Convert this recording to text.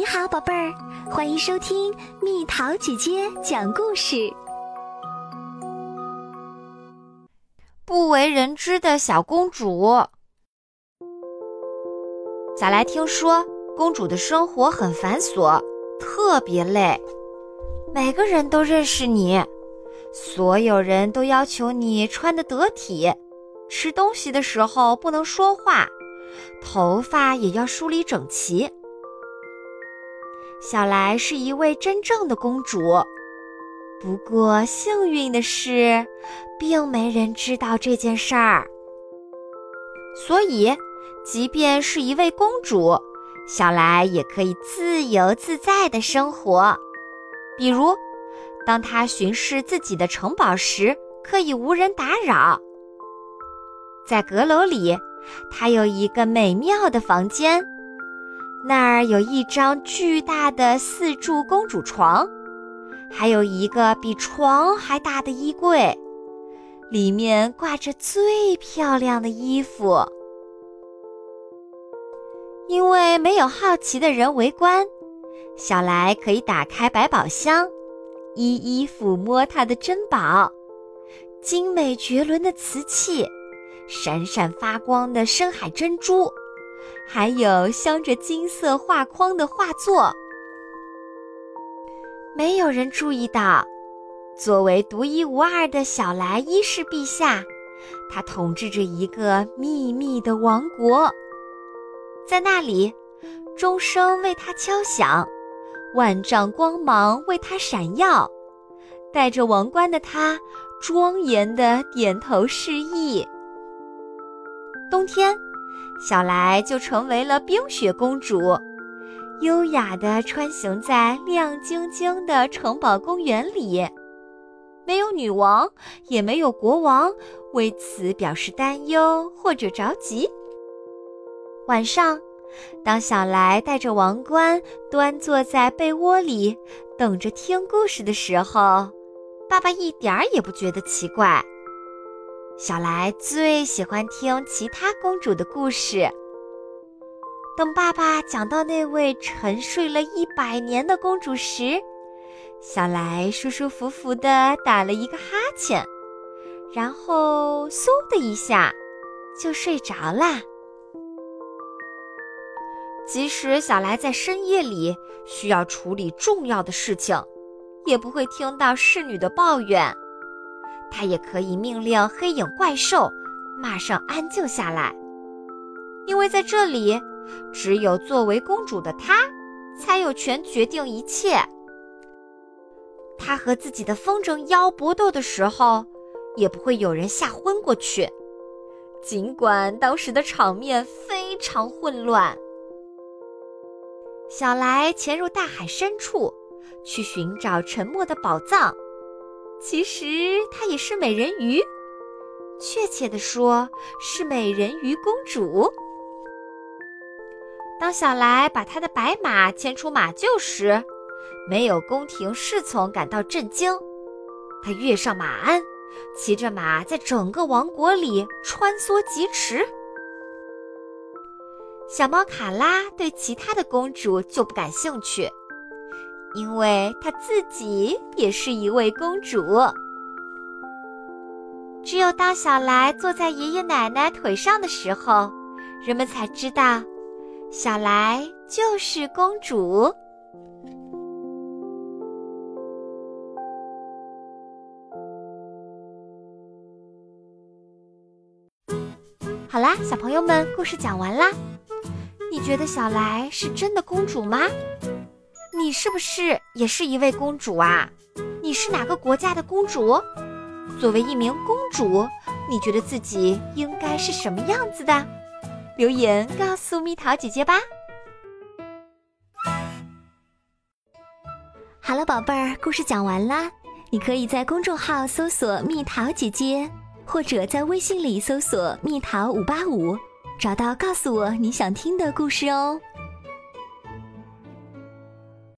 你好，宝贝儿，欢迎收听蜜桃姐姐讲故事。不为人知的小公主。小来听说，公主的生活很繁琐，特别累。每个人都认识你，所有人都要求你穿得得体，吃东西的时候不能说话，头发也要梳理整齐。小来是一位真正的公主，不过幸运的是，并没人知道这件事儿。所以，即便是一位公主，小来也可以自由自在的生活。比如，当她巡视自己的城堡时，可以无人打扰。在阁楼里，她有一个美妙的房间。那儿有一张巨大的四柱公主床，还有一个比床还大的衣柜，里面挂着最漂亮的衣服。因为没有好奇的人围观，小来可以打开百宝箱，一一抚摸它的珍宝：精美绝伦的瓷器，闪闪发光的深海珍珠。还有镶着金色画框的画作，没有人注意到，作为独一无二的小来一世陛下，他统治着一个秘密的王国，在那里，钟声为他敲响，万丈光芒为他闪耀，戴着王冠的他庄严地点头示意。冬天。小来就成为了冰雪公主，优雅地穿行在亮晶晶的城堡公园里，没有女王，也没有国王为此表示担忧或者着急。晚上，当小来戴着王冠端坐在被窝里等着听故事的时候，爸爸一点儿也不觉得奇怪。小来最喜欢听其他公主的故事。等爸爸讲到那位沉睡了一百年的公主时，小来舒舒服服地打了一个哈欠，然后嗖的一下就睡着啦。即使小来在深夜里需要处理重要的事情，也不会听到侍女的抱怨。他也可以命令黑影怪兽马上安静下来，因为在这里，只有作为公主的她才有权决定一切。她和自己的风筝妖搏斗的时候，也不会有人吓昏过去，尽管当时的场面非常混乱。小来潜入大海深处，去寻找沉没的宝藏。其实她也是美人鱼，确切的说是美人鱼公主。当小来把他的白马牵出马厩时，没有宫廷侍从感到震惊。他跃上马鞍，骑着马在整个王国里穿梭疾驰。小猫卡拉对其他的公主就不感兴趣。因为她自己也是一位公主。只有当小来坐在爷爷奶奶腿上的时候，人们才知道，小来就是公主。好啦，小朋友们，故事讲完啦。你觉得小来是真的公主吗？你是不是也是一位公主啊？你是哪个国家的公主？作为一名公主，你觉得自己应该是什么样子的？留言告诉蜜桃姐姐吧。好了，宝贝儿，故事讲完啦。你可以在公众号搜索“蜜桃姐姐”，或者在微信里搜索“蜜桃五八五”，找到告诉我你想听的故事哦。